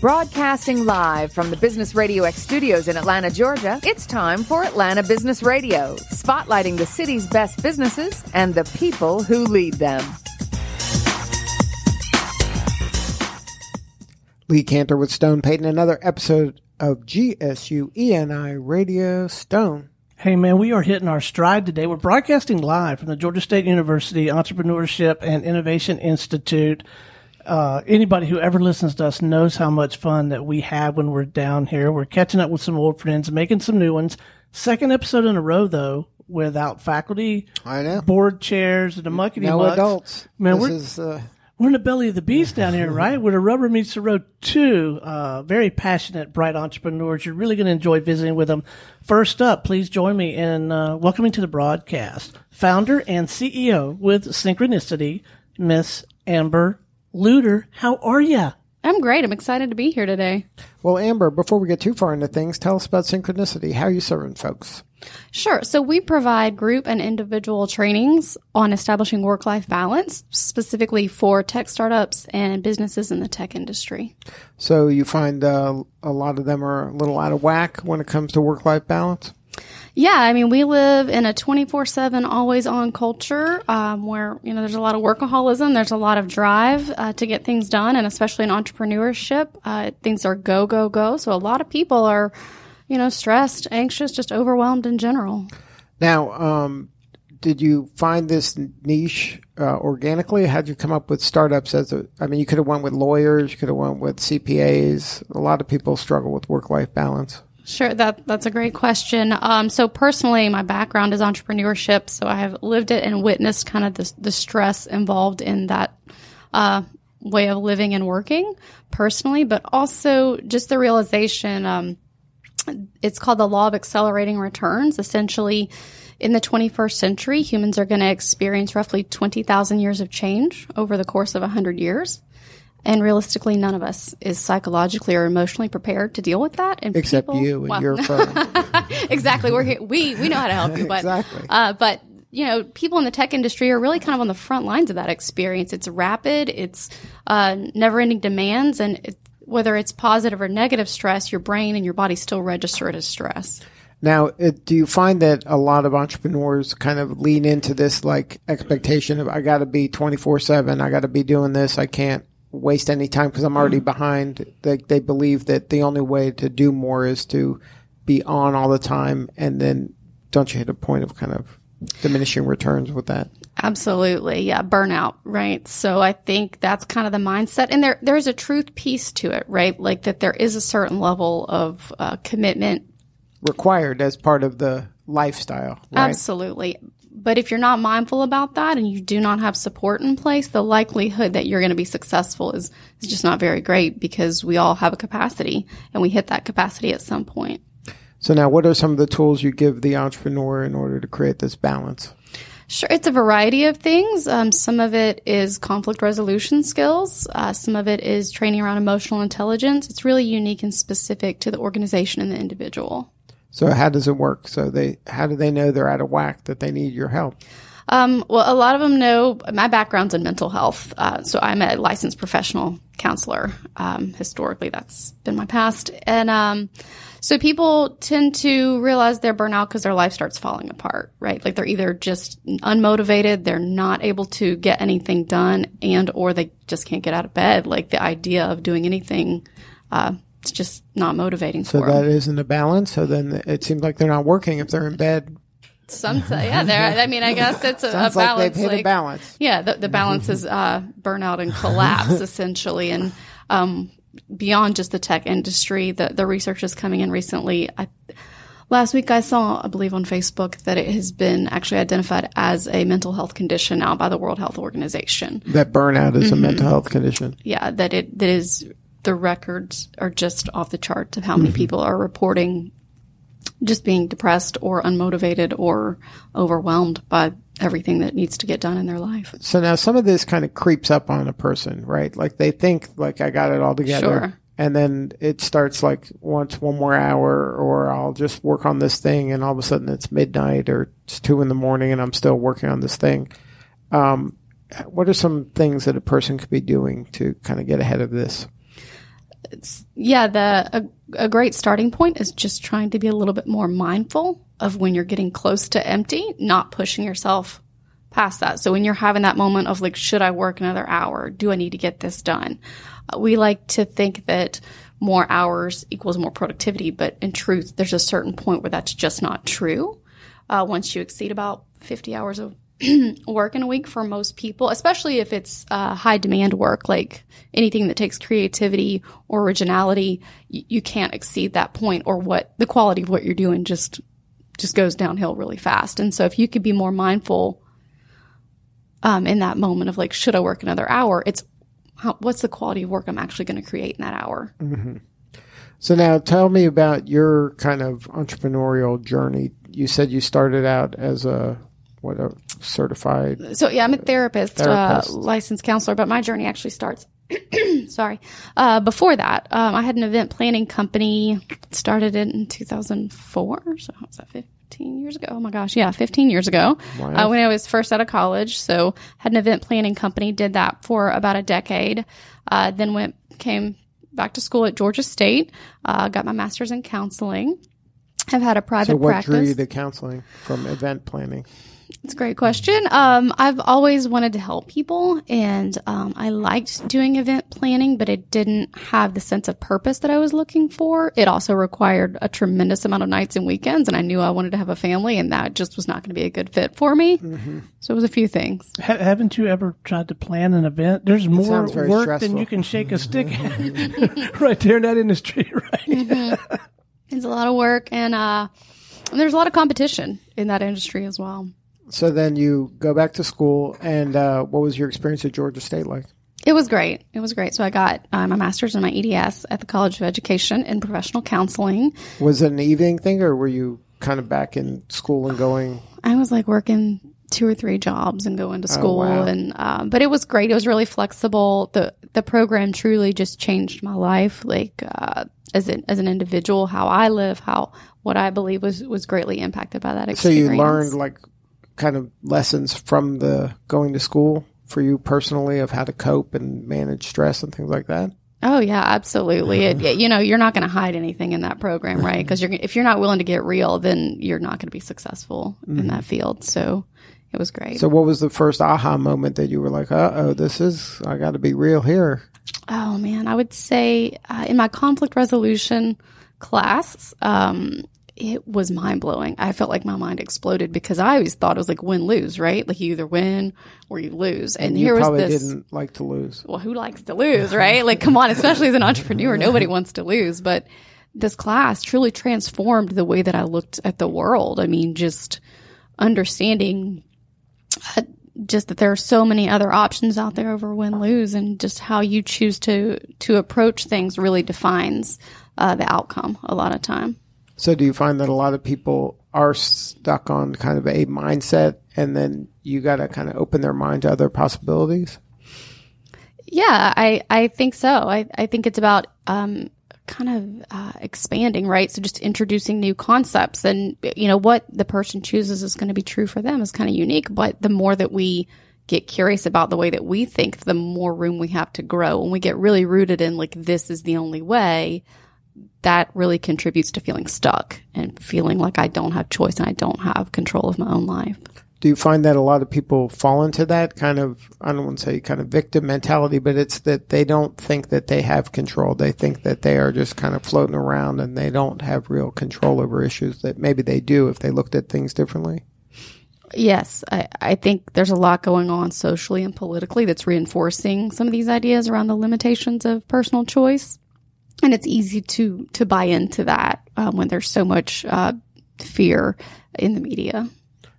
Broadcasting live from the Business Radio X from the Business Radio X studios in Atlanta, Georgia, it's time for Atlanta Business Radio, spotlighting the city's best businesses and the people who lead them. Lee Kantor with Stone Payton, another episode of GSU ENI Radio Stone. Hey man, we are hitting our stride today. We're broadcasting live from the Georgia State University Entrepreneurship and Innovation Institute. Uh, anybody who ever listens to us knows how much fun that we have when we're down here. We're catching up with some old friends, making some new ones. Second episode in a row though, without faculty, I know. board chairs, and the monkey No mucks. adults. Man, this we're- is uh, We're in the belly of the beast down here, right? Where the rubber meets the road. Two uh, very passionate, bright entrepreneurs. You're really going to enjoy visiting with them. First up, please join me in uh, welcoming to the broadcast founder and CEO with Synchronicity, Miss Amber Luter. How are ya? I'm great. I'm excited to be here today. well, Amber. Before we get too far into things, tell us about synchronicity. How are you serving folks? Sure. So we provide group and individual trainings on establishing work life balance, specifically for tech startups and businesses in the tech industry. So you find uh, a lot of them are a little out of whack when it comes to work life balance. Yeah, I mean, we live in a 24 7 always on culture um, where, you know, there's a lot of workaholism, there's a lot of drive uh, to get things done, and especially in entrepreneurship, uh, things are go, go, go. So a lot of people are, you know, stressed, anxious, just overwhelmed in general. Now, um, did you find this niche uh, organically? How'd you come up with startups as a? I mean, you could have went with lawyers, you could have went with CPAs. A lot of people struggle with work life balance. Sure, that that's a great question. Um, so personally, my background is entrepreneurship, so I have lived it and witnessed kind of the, the stress involved in that uh, way of living and working personally, but also just the realization. Um, it's called the law of accelerating returns. Essentially, in the 21st century, humans are going to experience roughly 20,000 years of change over the course of 100 years. And realistically, none of us is psychologically or emotionally prepared to deal with that. And Except people- you and well, your firm. exactly. We're here. We we know how to help you, but Exactly. uh, but you know, people in the tech industry are really kind of on the front lines of that experience. It's rapid. It's uh, never-ending demands, and it, whether it's positive or negative stress, your brain and your body still register it as stress. Now, it, do you find that a lot of entrepreneurs kind of lean into this like expectation of I got to be 24/7, I got to be doing this, I can't waste any time because I'm already behind. They they believe that the only way to do more is to be on all the time and then don't you hit a point of kind of diminishing returns with that? Absolutely. Yeah. Burnout. Right. So I think that's kind of the mindset. And there, there's a truth piece to it, right? Like that there is a certain level of uh, commitment Required as part of the lifestyle, right? Absolutely. But if you're not mindful about that and you do not have support in place, the likelihood that you're going to be successful is, is just not very great because we all have a capacity and we hit that capacity at some point. So now what are some of the tools you give the entrepreneur in order to create this balance? Sure, it's a variety of things. Um, some of it is conflict resolution skills. Uh, some of it is training around emotional intelligence. It's really unique and specific to the organization and the individual. So how does it work? So they how do they know they're out of whack that they need your help? Um, well, a lot of them know my background's in mental health. Uh, so I'm a licensed professional counselor. Um, historically, that's been my past. And um, so people tend to realize they're burnout because their life starts falling apart, right? Like they're either just unmotivated, they're not able to get anything done, and or they just can't get out of bed. Like the idea of doing anything, uh, it's just not motivating So for that them. isn't a balance. So then it seems like they're not working if they're in bed. Some, yeah, there. I mean, I guess it's a, a like balance. they've hit a balance. Yeah, the, the balance is uh, burnout and collapse essentially, and um, beyond just the tech industry, the the research is coming in recently. I, last week, I saw, I believe, on Facebook that it has been actually identified as a mental health condition now by the World Health Organization. That burnout is a Mm-hmm. mental health condition. Yeah, that it that is the records are just off the charts of how many people are reporting just being depressed or unmotivated or overwhelmed by everything that needs to get done in their life. So now some of this kind of creeps up on a person, right? Like they think like I got it all together. Sure. And then it starts like once one more hour or I'll just work on this thing and all of a sudden it's midnight or it's two in the morning and I'm still working on this thing. Um, what are some things that a person could be doing to kind of get ahead of this? Yeah, the a, a great starting point is just trying to be a little bit more mindful of when you're getting close to empty, not pushing yourself past that. So when you're having that moment of like, should I work another hour? Do I need to get this done? Uh, we like to think that more hours equals more productivity, but in truth, there's a certain point where that's just not true. Uh, once you exceed about 50 hours of work in a week for most people, especially if it's uh, high demand work, like anything that takes creativity or originality, y- you can't exceed that point or what the quality of what you're doing just just goes downhill really fast. And so if you could be more mindful um, in that moment of like, should I work another hour? It's how, what's the quality of work I'm actually going to create in that hour? So now tell me about your kind of entrepreneurial journey. You said you started out as a what a certified So yeah, I'm a therapist, Therapist. Uh, licensed counselor, but my journey actually starts. sorry. Uh, before that, um, I had an event planning company. Started it in 2004. So how was that? 15 years ago. Oh my gosh, yeah, 15 years ago. Uh, when I was first out of college, so had an event planning company. Did that for about a decade. Uh, then went came back to school at Georgia State. Uh, got my master's in counseling. I've had a private So what practice. drew you to counseling from event planning? It's a great question. Um, I've always wanted to help people, and um, I liked doing event planning, but it didn't have the sense of purpose that I was looking for. It also required a tremendous amount of nights and weekends, and I knew I wanted to have a family, and that just was not going to be a good fit for me. So it was a few things. Ha- haven't you ever tried to plan an event? There's more work stressful. than you can shake a stick at right there in that industry, right? It's a lot of work, and uh, there's a lot of competition in that industry as well. So then you go back to school, and uh, what was your experience at Georgia State like? It was great. It was great. So I got uh, my master's and my EDS at the College of Education in professional counseling. Was it an evening thing, or were you kind of back in school and going? I was like working two or three jobs and going to school, wow. and um, but it was great. It was really flexible. the The program truly just changed my life, like uh, as an as an individual, how I live, how what I believe was was greatly impacted by that experience. So you learned like kind of lessons from the going to school for you personally of how to cope and manage stress and things like that. Oh yeah, absolutely. It, it- you know, you're not going to hide anything in that program, right? Because you're if you're not willing to get real, then you're not going to be successful in mm-hmm. that field. So it was great. So what was the first aha moment that you were like, "Uh oh, this is I got to be real here." Oh man, I would say uh, in my conflict resolution class, um, it was mind blowing. I felt like my mind exploded because I always thought it was like win lose, right? Like you either win or you lose. And, You here was probably this. didn't like to lose. Well, who likes to lose, right? Like, come on, especially as an entrepreneur, nobody wants to lose. But this class truly transformed the way that I looked at the world. I mean, just understanding uh, just that there are so many other options out there over win lose, and just how you choose to to approach things really defines uh, the outcome a lot of time. So do you find that a lot of people are stuck on kind of a mindset, and then you got to kind of open their mind to other possibilities? Yeah, I, I think so. I, I think it's about um, kind of uh, expanding, right? So just introducing new concepts and, you know, what the person chooses is going to be true for them is kind of unique. But the more that we get curious about the way that we think, the more room we have to grow. When we get really rooted in like, this is the only way, that really contributes to feeling stuck and feeling like I don't have choice and I don't have control of my own life. Do you find that a lot of people fall into that kind of, I don't want to say kind of victim mentality, but it's that they don't think that they have control. They think that they are just kind of floating around and they don't have real control over issues that maybe they do if they looked at things differently. Yes, I, I think there's a lot going on socially and politically that's reinforcing some of these ideas around the limitations of personal choice, and it's easy to to buy into that um, when there's so much uh, fear in the media.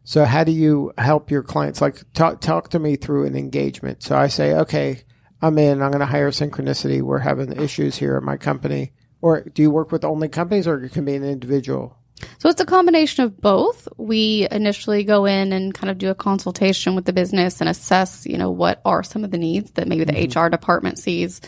So how do you help your clients? Like talk, talk to me through an engagement. So I say, okay, I'm in, I'm going to hire Synchronicity. We're having issues here at my company. Or do you work with only companies or it can be an individual? So it's a combination of both. We initially go in and kind of do a consultation with the business and assess, you know, what are some of the needs that maybe the mm-hmm. HR department sees,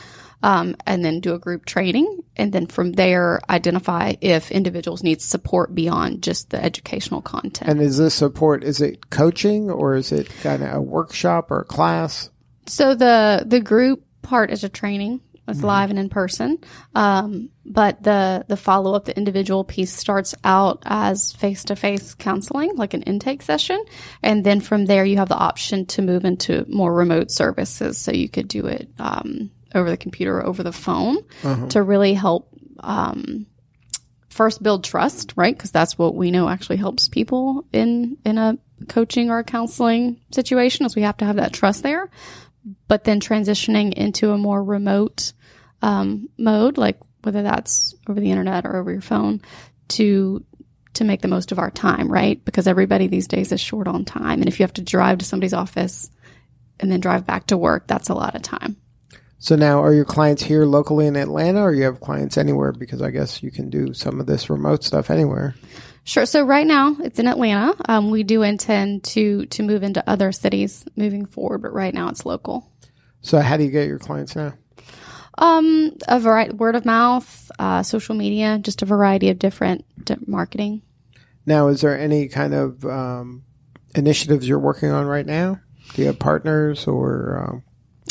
um, and then do a group training. And then from there, identify if individuals need support beyond just the educational content. And is this support, is it coaching or is it kind of a workshop or a class? So the the group part is a training. It's live and in person. Um, but the the follow up, the individual piece starts out as face to face counseling, like an intake session, and then from there you have the option to move into more remote services. So you could do it um, over the computer, or over the phone, to really help um, first build trust, right? Because that's what we know actually helps people in in a coaching or a counseling situation. Is we have to have that trust there, but then transitioning into a more remote um, mode, like whether that's over the internet or over your phone, to to make the most of our time, right? Because everybody these days is short on time, and if you have to drive to somebody's office and then drive back to work, that's a lot of time. So now, are your clients here locally in Atlanta, or you have clients anywhere? Because I guess you can do some of this remote stuff anywhere. Sure. So right now it's in Atlanta. Um, we do intend to to move into other cities moving forward, but right now it's local. So how do you get your clients now? Um, a variety, word of mouth, uh, social media, just a variety of different di- marketing. Now, is there any kind of um, initiatives you're working on right now? Do you have partners or um,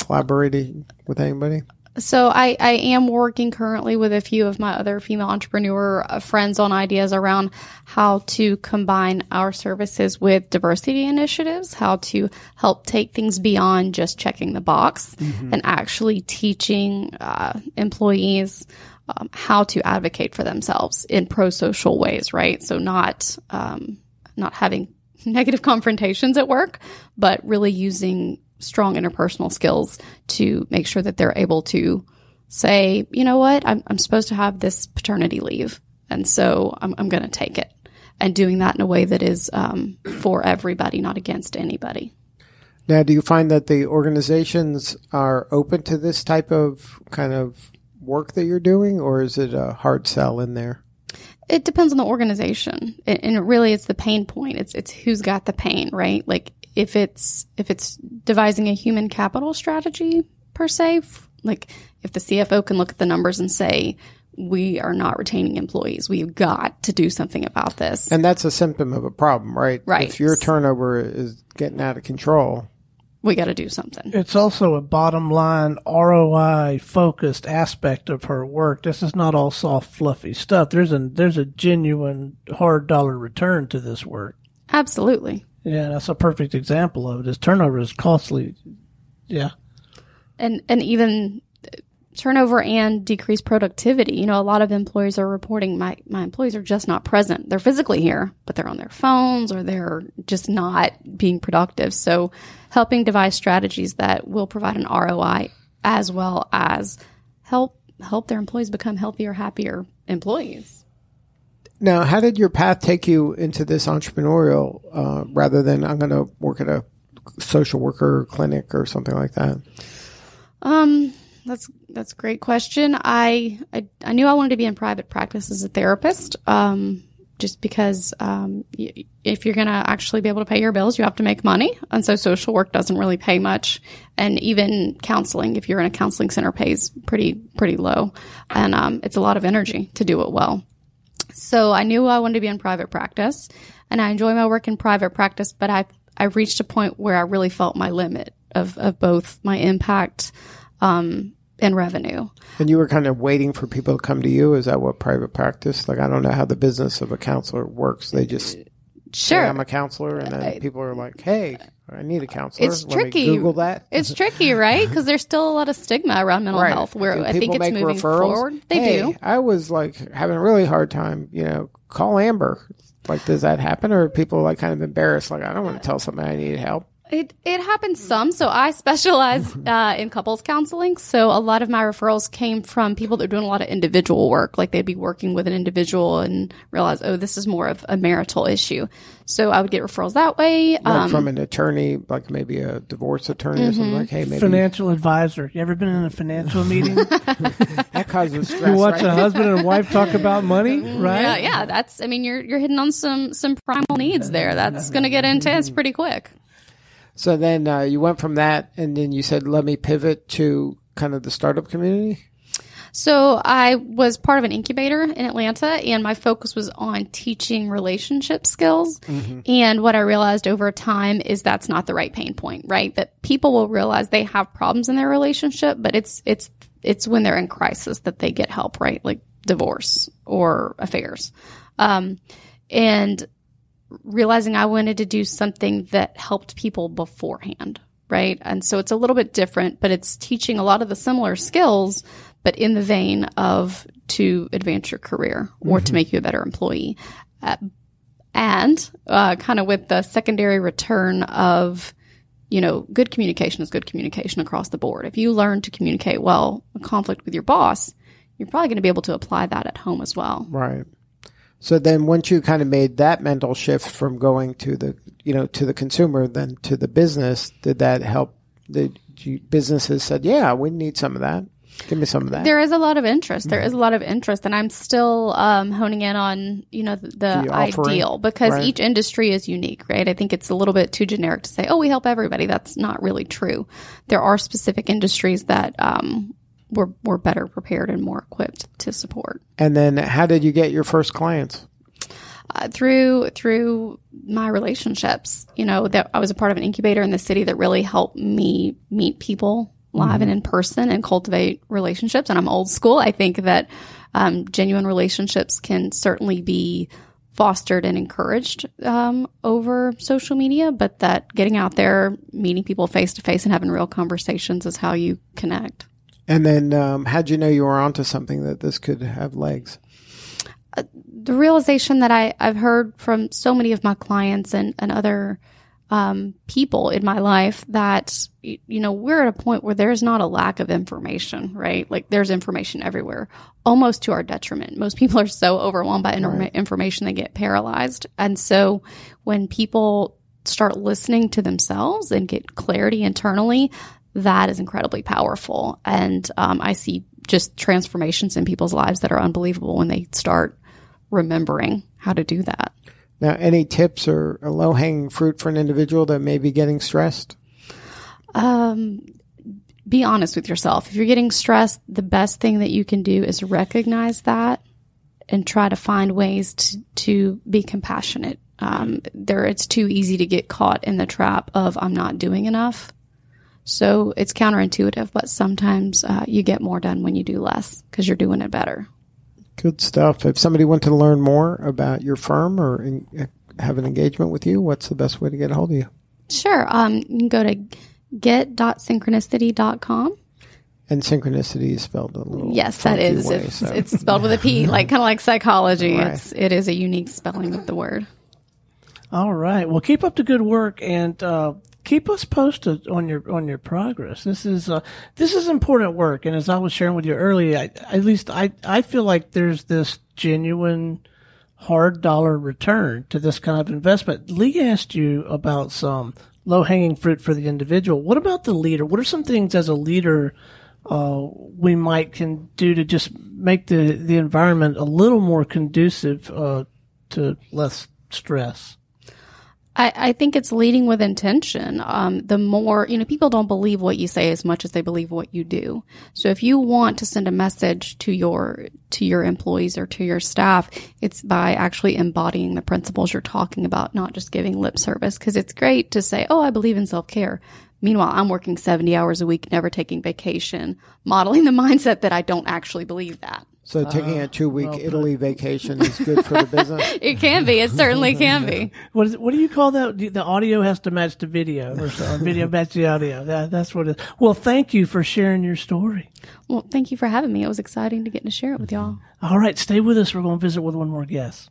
collaborating with anybody? So I, I am working currently with a few of my other female entrepreneur uh, friends on ideas around how to combine our services with diversity initiatives, how to help take things beyond just checking the box and actually teaching uh, employees um, how to advocate for themselves in pro-social ways, right? So not um, not having negative confrontations at work, but really using strong interpersonal skills to make sure that they're able to say, you know what, I'm, I'm supposed to have this paternity leave. And so I'm, I'm going to take it. And doing that in a way that is um, for everybody, not against anybody. Now, do you find that the organizations are open to this type of kind of work that you're doing, or is it a hard sell in there? It depends on the organization, and and really it's the pain point. It's it's who's got the pain, right? Like if it's if it's devising a human capital strategy per se, f- like if the CFO can look at the numbers and say we are not retaining employees, we've got to do something about this. And that's a symptom of a problem, right? Right. If your turnover is getting out of control, we got to do something. It's also a bottom line ROI focused aspect of her work. This is not all soft fluffy stuff. There's a there's a genuine hard dollar return to this work. Absolutely. Yeah, that's a perfect example of it. Is turnover is costly. Yeah. and and even turnover and decreased productivity. You know, a lot of employers are reporting my my employees are just not present. They're physically here, but they're on their phones or they're just not being productive. So, helping devise strategies that will provide an ROI as well as help help their employees become healthier, happier employees. Now, how did your path take you into this entrepreneurial uh, rather than I'm going to work at a social worker clinic or something like that? Um, that's that's a great question. I, I I knew I wanted to be in private practice as a therapist. Um, just because um, y- if you're gonna actually be able to pay your bills, you have to make money, and so social work doesn't really pay much, and even counseling, if you're in a counseling center, pays pretty pretty low, and um, it's a lot of energy to do it well. So I knew I wanted to be in private practice, and I enjoy my work in private practice. But I I reached a point where I really felt my limit of of both my impact um, and revenue. And you were kind of waiting for people to come to you. Is that what private practice? Like, I don't know how the business of a counselor works. They just Sure, I'm a counselor, and then people are like, "Hey, I need a counselor." It's Let tricky. Google that. it's tricky, right? Because there's still a lot of stigma around mental Right. health. Where I think it's moving referrals? forward. They Hey, do. I was like having a really hard time. You know, call Amber. Like, does that happen, or are people like kind of embarrassed? Like, I don't want to tell somebody I need help. It it happens some. So I specialize uh, in couples counseling. So a lot of my referrals came from people that are doing a lot of individual work. Like they'd be working with an individual and realize, oh, this is more of a marital issue. So I would get referrals that way. Like Um, from an attorney, like maybe a divorce attorney or Mm-hmm. something. Like, hey, maybe Financial advisor. You ever been in a financial meeting? that causes stress. you watch right? a husband and wife talk about money, right? yeah, yeah. That's. I mean, you're you're hitting on some some primal needs there. That's going to get intense pretty quick. So then uh, you went from that, and then you said, "Let me pivot to kind of the startup community." So I was part of an incubator in Atlanta and my focus was on teaching relationship skills. And what I realized over time is that's not the right pain point, right? That people will realize they have problems in their relationship, but it's, it's it's when they're in crisis that they get help, right? Like divorce or affairs. Um, and realizing I wanted to do something that helped people beforehand, right? And so it's a little bit different, but it's teaching a lot of the similar skills, but in the vein of to advance your career or to make you a better employee. Uh, and uh, kind of with the secondary return of, you know, good communication is good communication across the board. If you learn to communicate well, a conflict with your boss, you're probably going to be able to apply that at home as well. Right. So then once you kind of made that mental shift from going to the, you know, to the consumer, then to the business, did that help? You, businesses said, yeah, we need some of that. Give me some of that. There is a lot of interest. There is a lot of interest, and I'm still um, honing in on you know the, the, The offering, ideal because right. each industry is unique, right? I think it's a little bit too generic to say, oh, we help everybody. That's not really true. There are specific industries that um, we're we're better prepared and more equipped to support and then how did you get your first clients? uh, through through my relationships. You know that I was a part of an incubator in the city that really helped me meet people live and in person and cultivate relationships. And I'm old school. I think that um, genuine relationships can certainly be fostered and encouraged um, over social media, but that getting out there, meeting people face to face, and having real conversations is how you connect. And then um, how'd you know you were onto something that this could have legs? the realization that I, I've heard from so many of my clients and, and other um, people in my life that, you know, we're at a point where there's not a lack of information, right? Like there's information everywhere, almost to our detriment. Most people are so overwhelmed by inter- information they get paralyzed. And so when people start listening to themselves and get clarity internally, that is incredibly powerful. And um, I see just transformations in people's lives that are unbelievable when they start remembering how to do that. Now, any tips or a low hanging fruit for an individual that may be getting stressed? Um, be honest with yourself. If you're getting stressed, the best thing that you can do is recognize that and try to find ways to, to be compassionate. Um, there, it's too easy to get caught in the trap of I'm not doing enough. So it's counterintuitive, but sometimes uh, you get more done when you do less because you're doing it better. Good stuff. If somebody wanted to learn more about your firm or in, have an engagement with you, what's the best way to get a hold of you? Sure. Um, you can go to get.synchronicity.com. And synchronicity is spelled a little. Yes, that funky is. way, it's, so- it's spelled with a P, like kind of like psychology. Right. It's it is a unique spelling of the word. All right. Well, keep up the good work and uh, keep us posted on your on your progress. This is uh, this is important work, and as I was sharing with you earlier, at least I I feel like there's this genuine hard dollar return to this kind of investment. Lee asked you about some low hanging fruit for the individual. What about the leader? What are some things as a leader? Uh, we might can do to just make the, the environment a little more conducive uh, to less stress. I, I think it's leading with intention. Um, the more, you know, people don't believe what you say as much as they believe what you do. So if you want to send a message to your, to your employees or to your staff, it's by actually embodying the principles you're talking about, not just giving lip service. Cause it's great to say, Oh, I believe in self care. Meanwhile, I'm working 70 hours a week, never taking vacation, modeling the mindset that I don't actually believe that. So taking uh, a two week Italy vacation is good for the business. It can be. It certainly can be. What is what do you call that? The audio has to match the video, or, or video match the audio. That, that's what it is. Well, thank you for sharing your story. Well, thank you for having me. It was exciting to get to share it with y'all. Mm-hmm. All right, stay with us. We're going to visit with one more guest.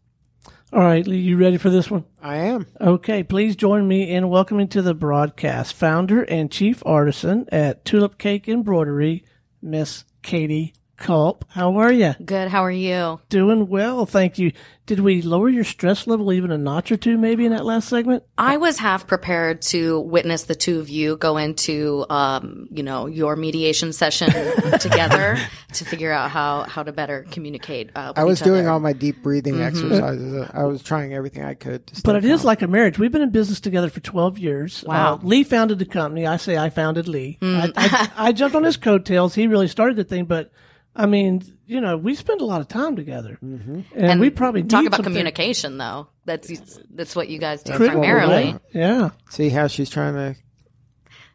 All right, Lee, you ready for this one? I am. Okay, please join me in welcoming to the broadcast founder and chief artisan at Tulip Cake Embroidery, Miss Katie Culp. How are you? Good. How are you? Doing well, thank you. Did we lower your stress level even a notch or two maybe in that last segment? I was half prepared to witness the two of you go into, um, you know, your mediation session together to figure out how, how to better communicate. Uh, with I was each doing other. all my deep breathing exercises. I was trying everything I could. To Mm-hmm. But stay it is calm. like a marriage. We've been in business together for 12 years. Wow. Uh, Lee founded the company. I say I founded Lee. I, I, I jumped on his coattails. He really started the thing, but I mean, you know, we spend a lot of time together. Mm-hmm. And, we probably talk need about something communication though. That's that's what you guys do critical, primarily. right? Yeah. See how she's trying to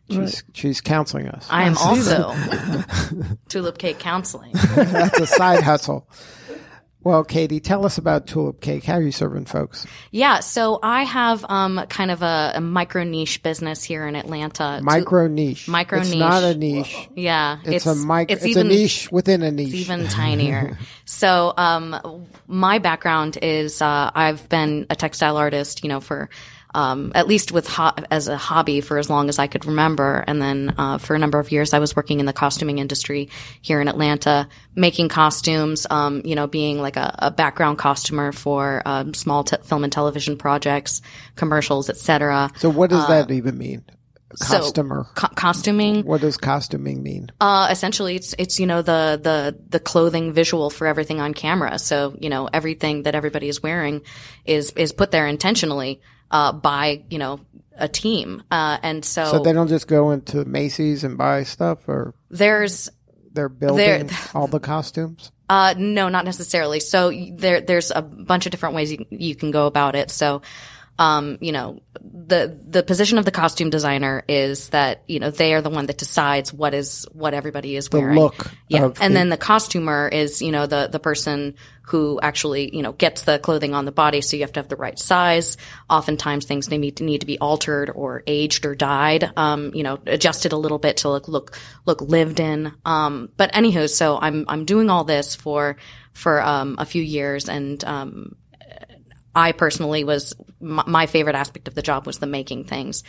She's she's counseling us. I am also tulip cake counseling. That's a side hustle. Well, Katie, tell us about Tulip Cake. How are you serving folks? Yeah, so I have um kind of a, a micro niche business here in Atlanta. Micro niche. Micro it's niche. not a niche. yeah, It's, a mic. It's, even a niche within a niche. It's even tinier. so, um, my background is uh, I've been a textile artist, you know, for um, at least with ho- as a hobby for as long as I could remember, and then uh, for a number of years I was working in the costuming industry here in Atlanta, making costumes. Um, you know, being like a, a background costumer for um, small te- film and television projects, commercials, etc. so what does that even mean? so- Costumer. Co- costuming. what does costuming mean? Uh, essentially, it's it's you know the the the clothing visual for everything on camera. So you know everything that everybody is wearing is is put there intentionally uh, by you know a team. Uh, and so, so they don't just go into Macy's and buy stuff, or there's they're building all the costumes. uh, no, not necessarily. So there there's a bunch of different ways you, you can go about it. So. Um, you know, the the position of the costume designer is that you know they are the one that decides what is what everybody is The wearing. look. Yeah, and the- then the costumer is, you know, the the person who actually, you know, gets the clothing on the body. So you have to have the right size. Oftentimes, things need to need to be altered or aged or dyed. Um, you know, adjusted a little bit to look look look lived in. Um, but anywho, so I'm I'm doing all this for for um a few years, and um, I personally was my, favorite aspect of the job was the making things,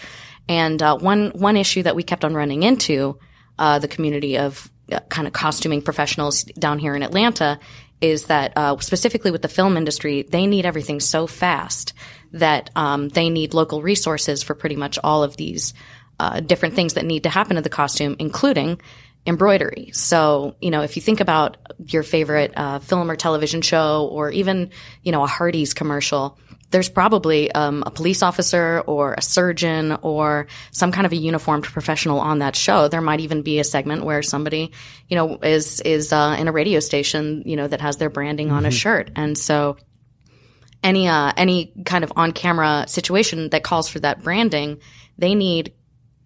and uh, one one issue that we kept on running into uh, the community of uh, kind of costuming professionals down here in Atlanta is that uh, specifically with the film industry, they need everything so fast that um, they need local resources for pretty much all of these uh, different things that need to happen to the costume, including embroidery. So, you know, if you think about your favorite uh, film or television show, or even, you know, a Hardee's commercial, there's probably um, a police officer or a surgeon or some kind of a uniformed professional on that show. There might even be a segment where somebody, you know, is is uh, in a radio station, you know, that has their branding on a shirt, and so any uh, any kind of on camera situation that calls for that branding, they need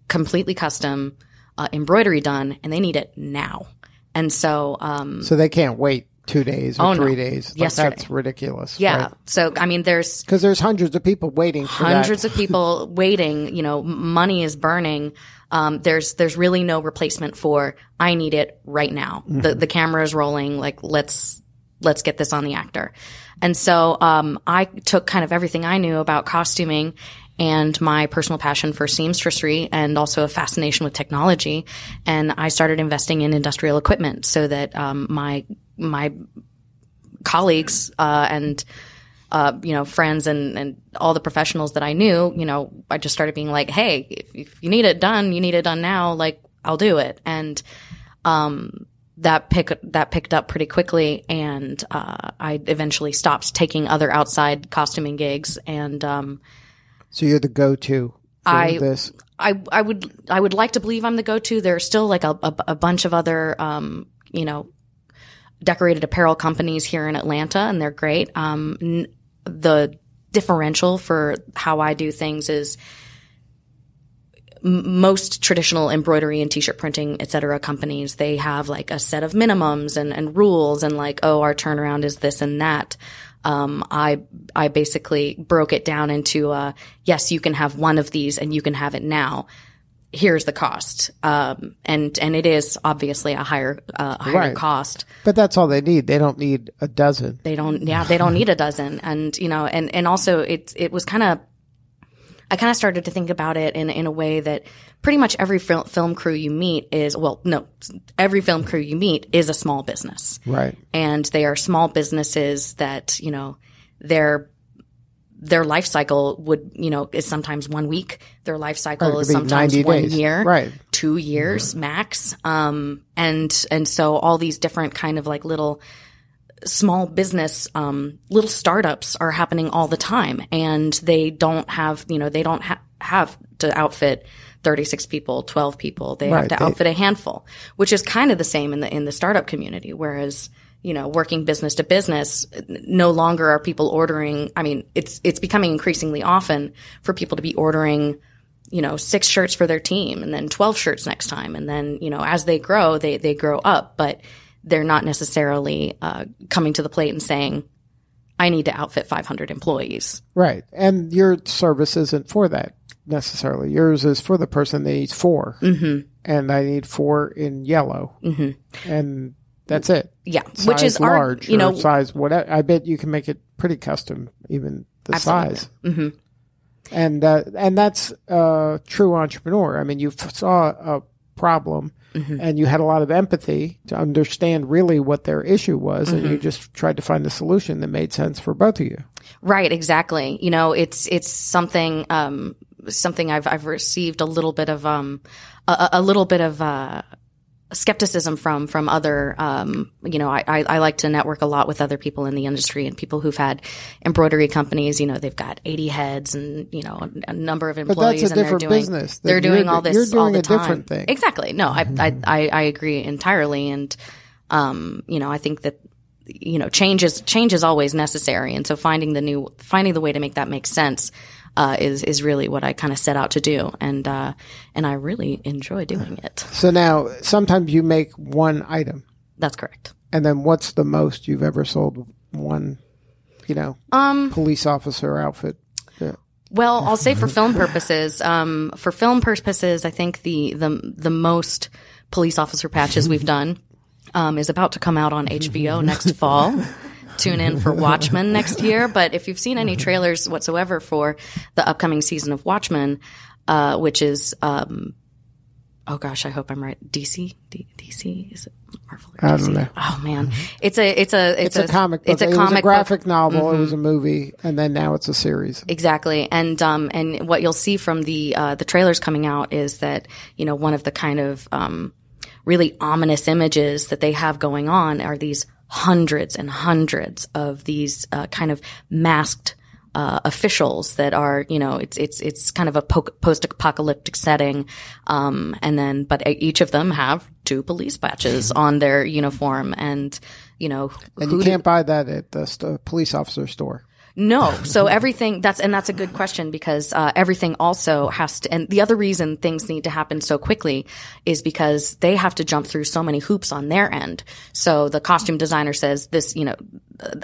completely custom uh, embroidery done, and they need it now. And so, um, So they can't wait two days or Oh, no. three days. Like, Yesterday. that's ridiculous. yeah. So I mean, there's Because there's hundreds of people waiting for hundreds of people waiting. You know, money is burning. Um, there's there's really no replacement for I need it right now. The the camera is rolling. Like let's let's get this on the actor. And so um, I took kind of everything I knew about costuming and my personal passion for seamstressry and also a fascination with technology, and I started investing in industrial equipment so that um, my my colleagues uh, and uh, you know, friends and, and all the professionals that I knew, you know, I just started being like, Hey, if, if you need it done, you need it done now. Like, I'll do it. And, um, that pick, that picked up pretty quickly. And, uh, I eventually stopped taking other outside costuming gigs. And, um, So you're the go-to for I- this. I, I would, I would like to believe I'm the go-to. There's still like a, a, a bunch of other, um, you know, decorated apparel companies here in Atlanta, and they're great. Um, n- the differential for how I do things is most traditional embroidery and t-shirt printing, et cetera, companies, they have like a set of minimums and, and rules and like, oh, our turnaround is this and that. Um, I, I basically broke it down into, uh, yes, you can have one of these and you can have it now. Here's the cost. Um, and, and it is obviously a higher, uh, higher Right. cost But that's all they need. They don't need a dozen. they don't yeah they don't need a dozen and you know and and also it it was kind of I kind of started to think about it in in a way that pretty much every fil- film crew you meet is well no every film crew you meet is a small business Right. and they are small businesses that you know their their life cycle would you know is sometimes one week their life cycle Right, is sometimes one days. year Right. two years max um and and so all these different kind of like little small business um, little startups are happening all the time. And they don't have you know they don't ha- have to outfit 36 people 12 people. They Right, have to they- outfit a handful which is kind of the same in the in the startup community. Whereas you know working business to business no longer are people ordering i mean it's it's becoming increasingly often for people to be ordering you know, six shirts for their team and then 12 shirts next time. And then, you know, as they grow, they, they grow up, but they're not necessarily uh, coming to the plate and saying, I need to outfit 500 employees. Right. And your service isn't for that necessarily. Yours is for the person that needs 4 Mm-hmm. And I need four in yellow. Mm-hmm. And that's it. Yeah. Size which is our, large you know, size whatever. I bet you can make it pretty custom, even the size. Mm-hmm. And uh, and that's a true entrepreneur. I mean, you saw a problem Mm-hmm. and you had a lot of empathy to understand really what their issue was, and Mm-hmm. you just tried to find a solution that made sense for both of you. Right, exactly. You know, it's it's something um something I've I've received a little bit of um a, a little bit of uh skepticism from from other um you know I, I I like to network a lot with other people in the industry and people who've had embroidery companies. You know they've got 80 heads and you know a, number of employees and they're doing business. they're doing all this you're all the a time. different thing. exactly. No I, I I I agree entirely. And um you know I think that you know change is change is always necessary. And so finding the new finding the way to make that make sense uh, is is really what I kind of set out to do and uh, and I really enjoy doing it So now, sometimes you make one item, that's correct and then what's the most you've ever sold one, you know, um police officer outfit? Yeah. Well, I'll say for film purposes, um, for film purposes, I think the the the most police officer patches we've done um, is about to come out on HBO next fall. Tune in for Watchmen next year. But if you've seen any trailers whatsoever for the upcoming season of Watchmen, uh, which is um, oh gosh, I hope I'm right. DC, D- DC is it Marvel? I don't know. Oh man, it's a it's a It's, a, comic book. It's a it comic was a book. graphic novel. It was a movie, and then now it's a series. Exactly, and um, and what you'll see from the uh, the trailers coming out is that you know one of the kind of um, really ominous images that they have going on are these hundreds and hundreds of these uh, kind of masked uh, officials that are, you know, it's it's it's kind of a po- post-apocalyptic setting, um, and then but each of them have two police patches on their uniform, and you know, And who you can't buy that at the st- police officer store. No. So everything that's, and that's a good question because, uh, everything also has to, and the other reason things need to happen so quickly is because they have to jump through so many hoops on their end. So the costume designer says this, you know,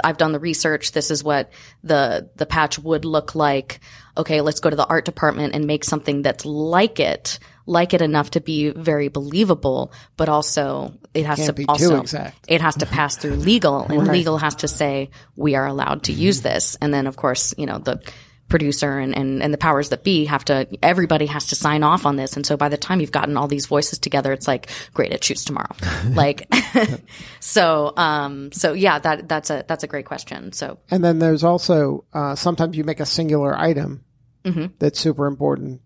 I've done the research. This is what the, the patch would look like. Okay. Let's go to the art department and make something that's like it, like it enough to be very believable, but also it has Can't to be too also, exact. it has to pass through legal and legal has to say we are allowed to use this and then of course you know the producer and, and, and the powers that be have to everybody has to sign off on this and so by the time you've gotten all these voices together it's like great it shoots tomorrow like so um so yeah that that's a that's a great question so And then there's also uh, sometimes you make a singular item Mm-hmm. that's super important.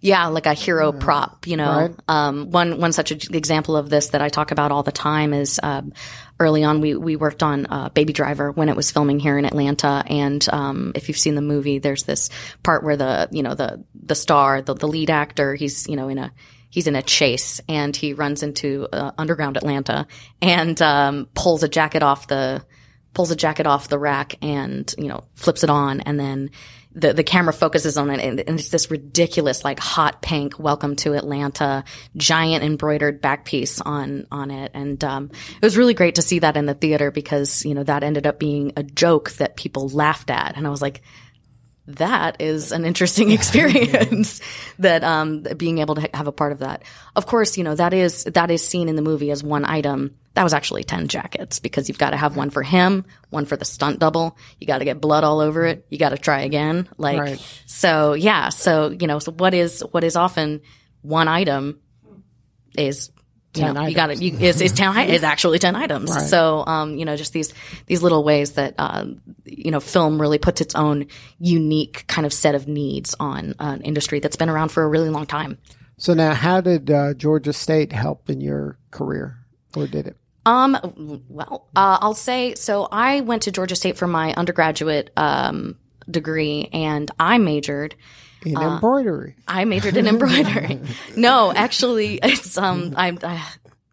Yeah, like a hero prop, you know. Right. Um, one one such a, example of this that I talk about all the time is um, early on we we worked on uh, Baby Driver when it was filming here in Atlanta, and um, if you've seen the movie, there's this part where the you know the the star, the the lead actor, he's you know in a he's in a chase and he runs into uh, underground Atlanta and um, pulls a jacket off the pulls a jacket off the rack and you know flips it on and then the the camera focuses on it and, and it's this ridiculous like hot pink welcome to Atlanta giant embroidered back piece on on it. And um, it was really great to see that in the theater because you know that ended up being a joke that people laughed at. And I was like that is an interesting experience that um being able to have a part of that. Of course you know that is that is seen in the movie as one item. That was actually 10 jackets because you've got to have one for him one for the stunt double. You got to get blood all over it. You got to try again. Like Right. so yeah. So you know so what is what is often one item is you 10 know, you got you, is, is ten, i- is actually 10 items. Right. So, um, you know, just these, these little ways that, uh, you know, film really puts its own unique kind of set of needs on an industry that's been around for a really long time. So now, how did uh, Georgia State help in your career, or did it? Um, well, uh, I'll say, so I went to Georgia State for my undergraduate, um, degree and I majored In Uh, embroidery. I majored in embroidery. no, actually, it's um. I'm I,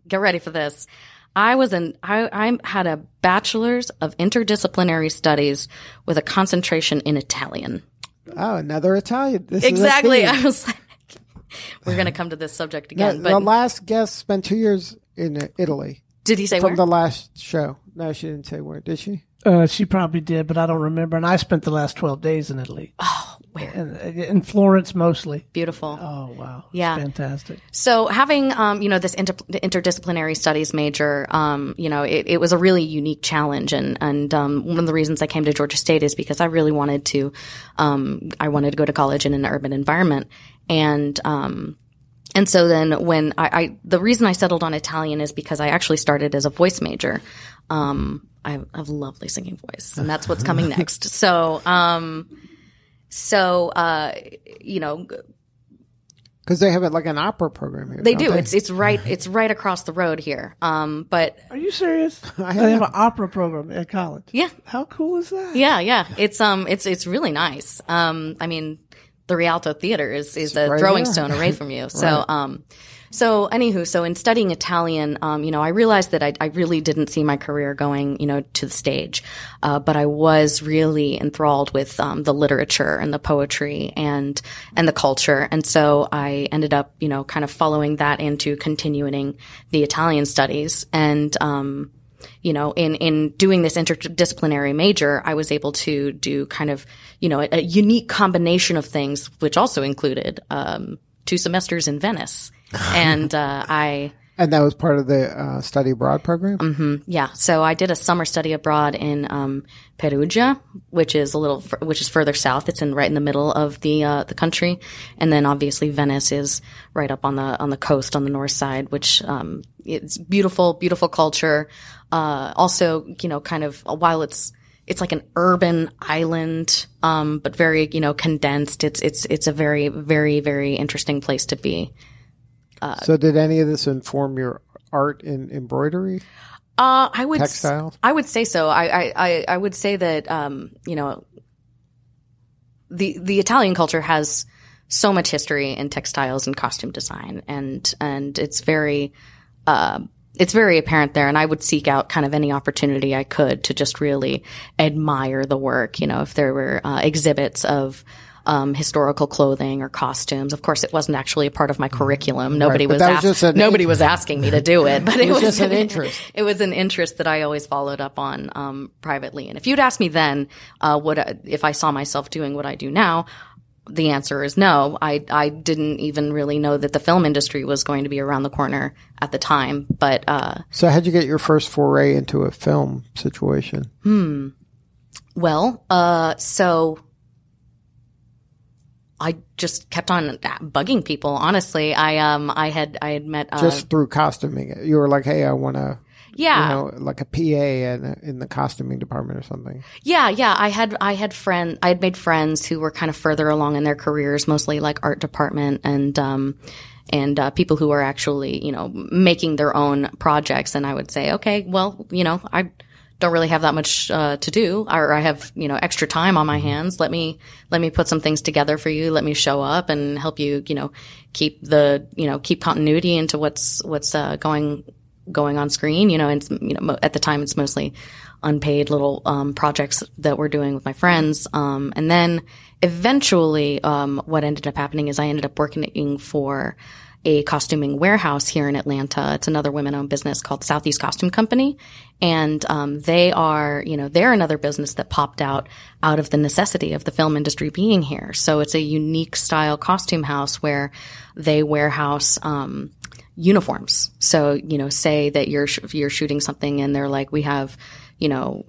get ready for this. I was an I I had a bachelor's of interdisciplinary studies with a concentration in Italian. Oh, another Italian. This Exactly. theme. I was like, we're going to come to this subject The, again. the but last guest spent two years in Italy did he say from where? the last show. No, she didn't say where. Did she? Uh, she probably did, but I don't remember. And I spent the last 12 days in Italy. oh, where? In, Florence mostly. Beautiful. Oh, wow. It's Yeah. Fantastic. So having, um, you know, this inter- interdisciplinary studies major, um, you know, it, it was a really unique challenge. And, and, um, one of the reasons I came to Georgia State is because I really wanted to, um, I wanted to go to college in an urban environment. And, um, and so then when I, I, the reason I settled on Italian is because I actually started as a voice major. Um, I have, I have a lovely singing voice and that's what's coming next. So, um, so, uh, you know, Because they have it like an opera program here. they don't do. It's it's right it's right across the road here. Um, but Are you serious? I they have have- an opera program at college. yeah, How cool is that? yeah, yeah. It's um it's it's really nice. Um, I mean, the Rialto Theater is is a right throwing here. stone away from you. So um. So, anywho, so in studying Italian, um, you know, I realized that I, I really didn't see my career going, you know, to the stage, uh, but I was really enthralled with um, the literature and the poetry and and the culture, and so I ended up, you know, kind of following that into continuing the Italian studies, and um, you know, in, in doing this interdisciplinary major, I was able to do kind of, you know, a, a unique combination of things, which also included, um, two semesters in Venice. And, uh, I, And that was part of the uh, study abroad program. Mm-hmm. yeah, so I did a summer study abroad in, um, Perugia, which is a little, f- which is further south. It's in right in the middle of the, uh, the country. And then obviously Venice is right up on the, on the coast on the north side, which, um, it's beautiful, beautiful culture. Uh, also, you know, kind of while it's, it's like an urban island, um, but very, you know, condensed. It's, it's, it's a very, very, very interesting place to be. So did any of this inform your art in embroidery? Uh, I would, Textiles? I would say so. I, I, I, I would say that, um, you know, the, the Italian culture has so much history in textiles and costume design and, and it's very, uh, it's very apparent there. And I would seek out kind of any opportunity I could to just really admire the work. You know, if there were uh, exhibits of, um, historical clothing or costumes. Of course, it wasn't actually a part of my curriculum. Nobody but was was ask- nobody int- was asking me to do it, but it, was just an interest. it was an interest that I always followed up on um, privately. And if you'd asked me then, uh, what I- if I saw myself doing what I do now? The answer is no. I I didn't even really know that the film industry was going to be around the corner at the time. But uh, So how'd you get your first foray into a film situation? Hmm. Well, uh, so I just kept on bugging people. Honestly, I um I had I had met uh, Just through costuming. You were like, hey, I want to, yeah you know, like a PA in, in the costuming department or something. Yeah, yeah. I had I had friend I had made friends who were kind of further along in their careers, mostly like art department and um and uh, people who are actually you know making their own projects. And I would say, okay, well, you know, I don't really have that much uh, to do, or I have you know extra time on my hands. Let me let me put some things together for you. Let me show up and help you, you know, keep the you know keep continuity into what's what's uh, going going on screen. You know, and you know mo- at the time it's mostly unpaid little um, projects that we're doing with my friends. Um, and then eventually, um, what ended up happening is I ended up working for a costuming warehouse here in Atlanta. It's another women-owned business called Southeast Costume Company, and um, they are, you know, they're another business that popped out out of the necessity of the film industry being here. So it's a unique style costume house where they warehouse. Um, uniforms. So, you know, say that you're, sh- you're shooting something and they're like, we have, you know,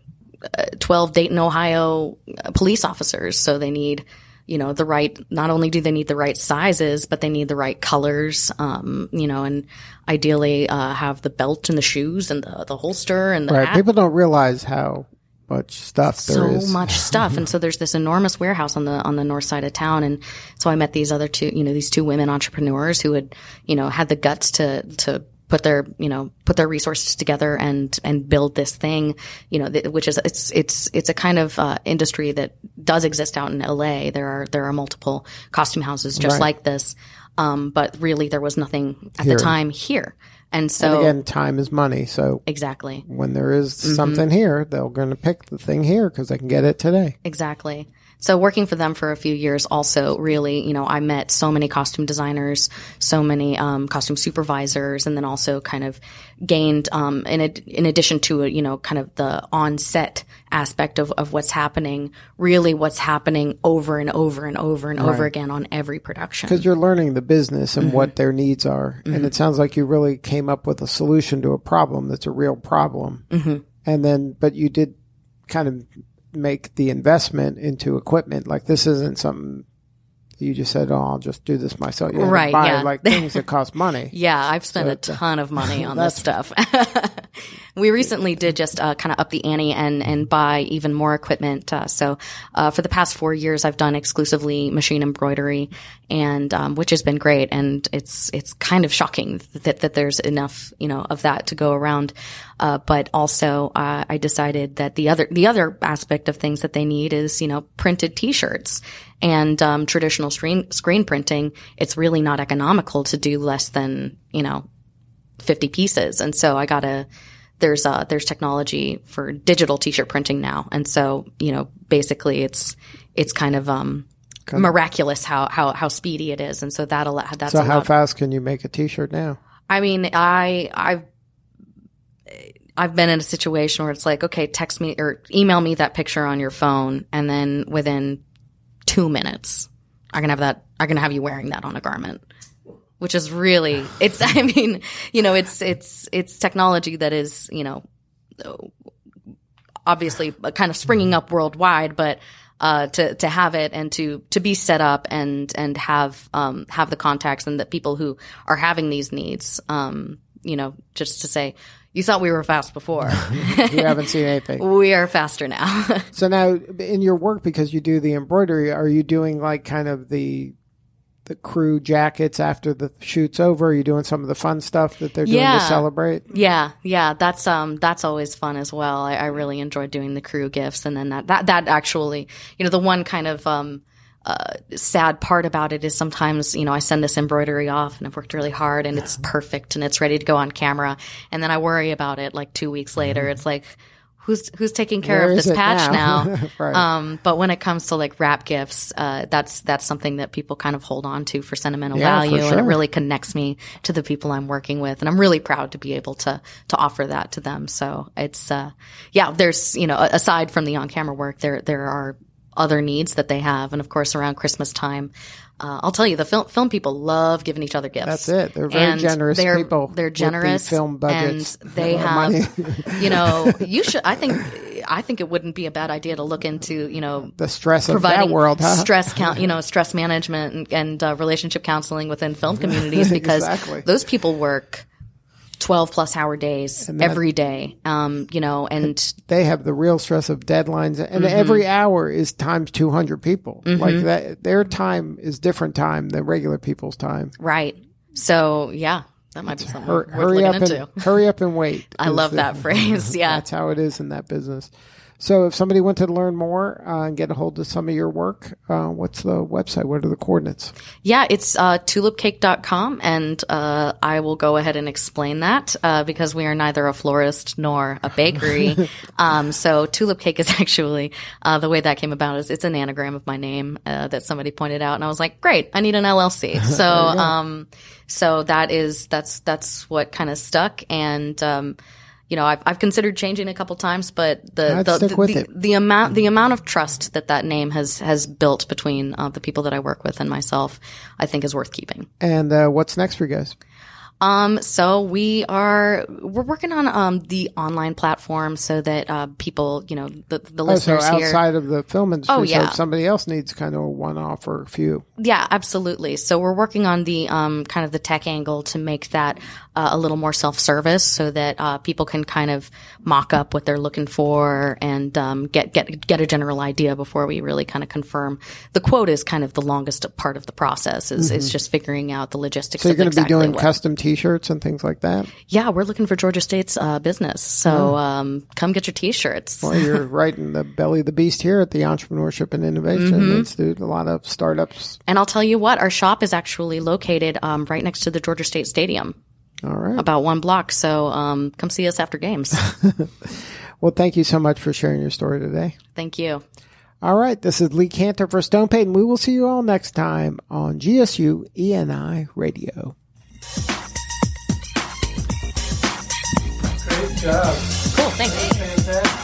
uh, 12 Dayton, Ohio uh, police officers. So they need, you know, the right, not only do they need the right sizes, but they need the right colors, um, you know, and ideally, uh, have the belt and the shoes and the, the holster and the Right. hat People don't realize how much stuff there so much stuff and so there's this enormous warehouse on the on the north side of town and so i met these other two you know these two women entrepreneurs who had you know had the guts to to put their you know put their resources together and and build this thing you know th- which is it's it's it's a kind of uh, industry that does exist out in LA there are there are multiple costume houses just Right. like this um but really there was nothing at Here. the time here and so And again, time is money. So exactly when there is Mm-hmm. something here, they're going to pick the thing here because they can get it today. Exactly. So working for them for a few years also really, you know, I met so many costume designers, so many um, costume supervisors, and then also kind of gained, um, in, ad- in addition to, you know, kind of the on-set aspect of, of what's happening, really what's happening over and over and over and over again on every production. because you're learning the business and Mm-hmm. what their needs are, and it sounds like you really came up with a solution to a problem that's a real problem. Mm-hmm. And then, but you did kind of make the investment into equipment. Like this isn't something you just said, "Oh, I'll just do this myself." You Right, buy, yeah. like things that cost money. Yeah, I've spent a ton of money on this stuff. we recently did just uh, kind of up the ante and and buy even more equipment. Uh, so uh, for the past four years, I've done exclusively machine embroidery, and um, which has been great. And it's it's kind of shocking that that there's enough you know of that to go around. Uh, but also, uh, I decided that the other the other aspect of things that they need is you know printed T-shirts and um, traditional screen screen printing. It's really not economical to do less than you know 50 pieces. And so I got a, there's uh there's technology for digital t-shirt printing now. And so, you know, basically it's, it's kind of, um, miraculous how, how, how speedy it is. And so that'll, that's So how allowed- fast can you make a T-shirt now? I mean, I, I've, I've been in a situation where it's like, okay, text me or email me that picture on your phone. And then within two minutes, I can have that, I can have you wearing that on a garment. Which is really, it's, I mean, you know, it's, it's, it's technology that is, you know, obviously kind of springing up worldwide, but uh, to to have it and to to be set up and and have um, have the contacts and the people who are having these needs, um, you know, just to say, you thought we were fast before, You haven't seen anything. we are faster now. So now, in your work, because you do the embroidery, are you doing like kind of the the crew jackets after the shoot's over? Are you doing some of the fun stuff that they're doing Yeah. to celebrate? Yeah, yeah, that's um that's always fun as well. I, I really enjoy doing the crew gifts, and then that that that actually, you know, the one kind of um uh, sad part about it is sometimes you know I send this embroidery off and I've worked really hard and it's perfect and it's ready to go on camera, and then I worry about it like two weeks later. It's like. Who's who's taking care Where of this patch now? now? Right. Um, but when it comes to like wrap gifts, uh, that's that's something that people kind of hold on to for sentimental Yeah, for value, and it really connects me to the people I'm working with, and I'm really proud to be able to to offer that to them. So it's uh, yeah, there's you know aside from the on camera work, there there are other needs that they have, and of course around Christmas time. Uh, I'll tell you, the film film people love giving each other gifts. That's it. They're very And generous they're, people They're generous film budgets and they have, you know, you should. I think, I think it wouldn't be a bad idea to look into, you know, The stress of that world, huh? stress count, you know, stress management and, and uh, relationship counseling within film communities because Exactly. those people work. 12 plus hour days every day. Um, you know, and They have the real stress of deadlines, and Mm-hmm. every hour is times two hundred people. Like that, their time is different time than regular people's time. right. So yeah, that might be something Hur- worth hurry up into. and hurry up and wait. I love the- that phrase. Yeah. That's how it is in that business. So, if somebody wanted to learn more uh, and get a hold of some of your work, uh, what's the website? What are the coordinates? Yeah, it's uh, tulipcake.com, and uh, I will go ahead and explain that uh, because we are neither a florist nor a bakery. um, so tulip cake is actually uh, the way that came about is it's an anagram of my name uh, that somebody pointed out, and I was like, great, I need an LLC. So, um, so that is that's that's what kind of stuck, and um, you know, I've, I've considered changing a couple times, but the the, the, the, the amount the amount of trust that that name has has built between uh, the people that I work with and myself, I think is worth keeping. And uh, what's next for you guys? Um, so we are we're working on um the online platform so that uh people you know the the Oh, so listeners here outside of the film industry, Oh, so yeah. if somebody else needs kind of a one-off or a few. Yeah, absolutely. So we're working on the um, kind of the tech angle to make that uh, a little more self-service, so that uh, people can kind of mock up what they're looking for and um, get get get a general idea before we really kind of confirm. The quote is kind of the longest part of the process. Is is just figuring out the logistics. Mm-hmm. So you're going to exactly be doing what- custom T-shirts and things like that. Yeah, we're looking for Georgia State's uh, business. So um, come get your T-shirts. Well, you're right in the belly of the beast here at the Entrepreneurship and Innovation Mm-hmm. Institute. A lot of startups. And I'll tell you what, our shop is actually located um, right next to the Georgia State Stadium. All right. about one block. So um, come see us after games. Well, thank you so much for sharing your story today. Thank you. All right, this is Lee Kantor for Stone Payton. We will see you all next time on GSU ENI Radio. Job. Cool, thanks. Fantastic.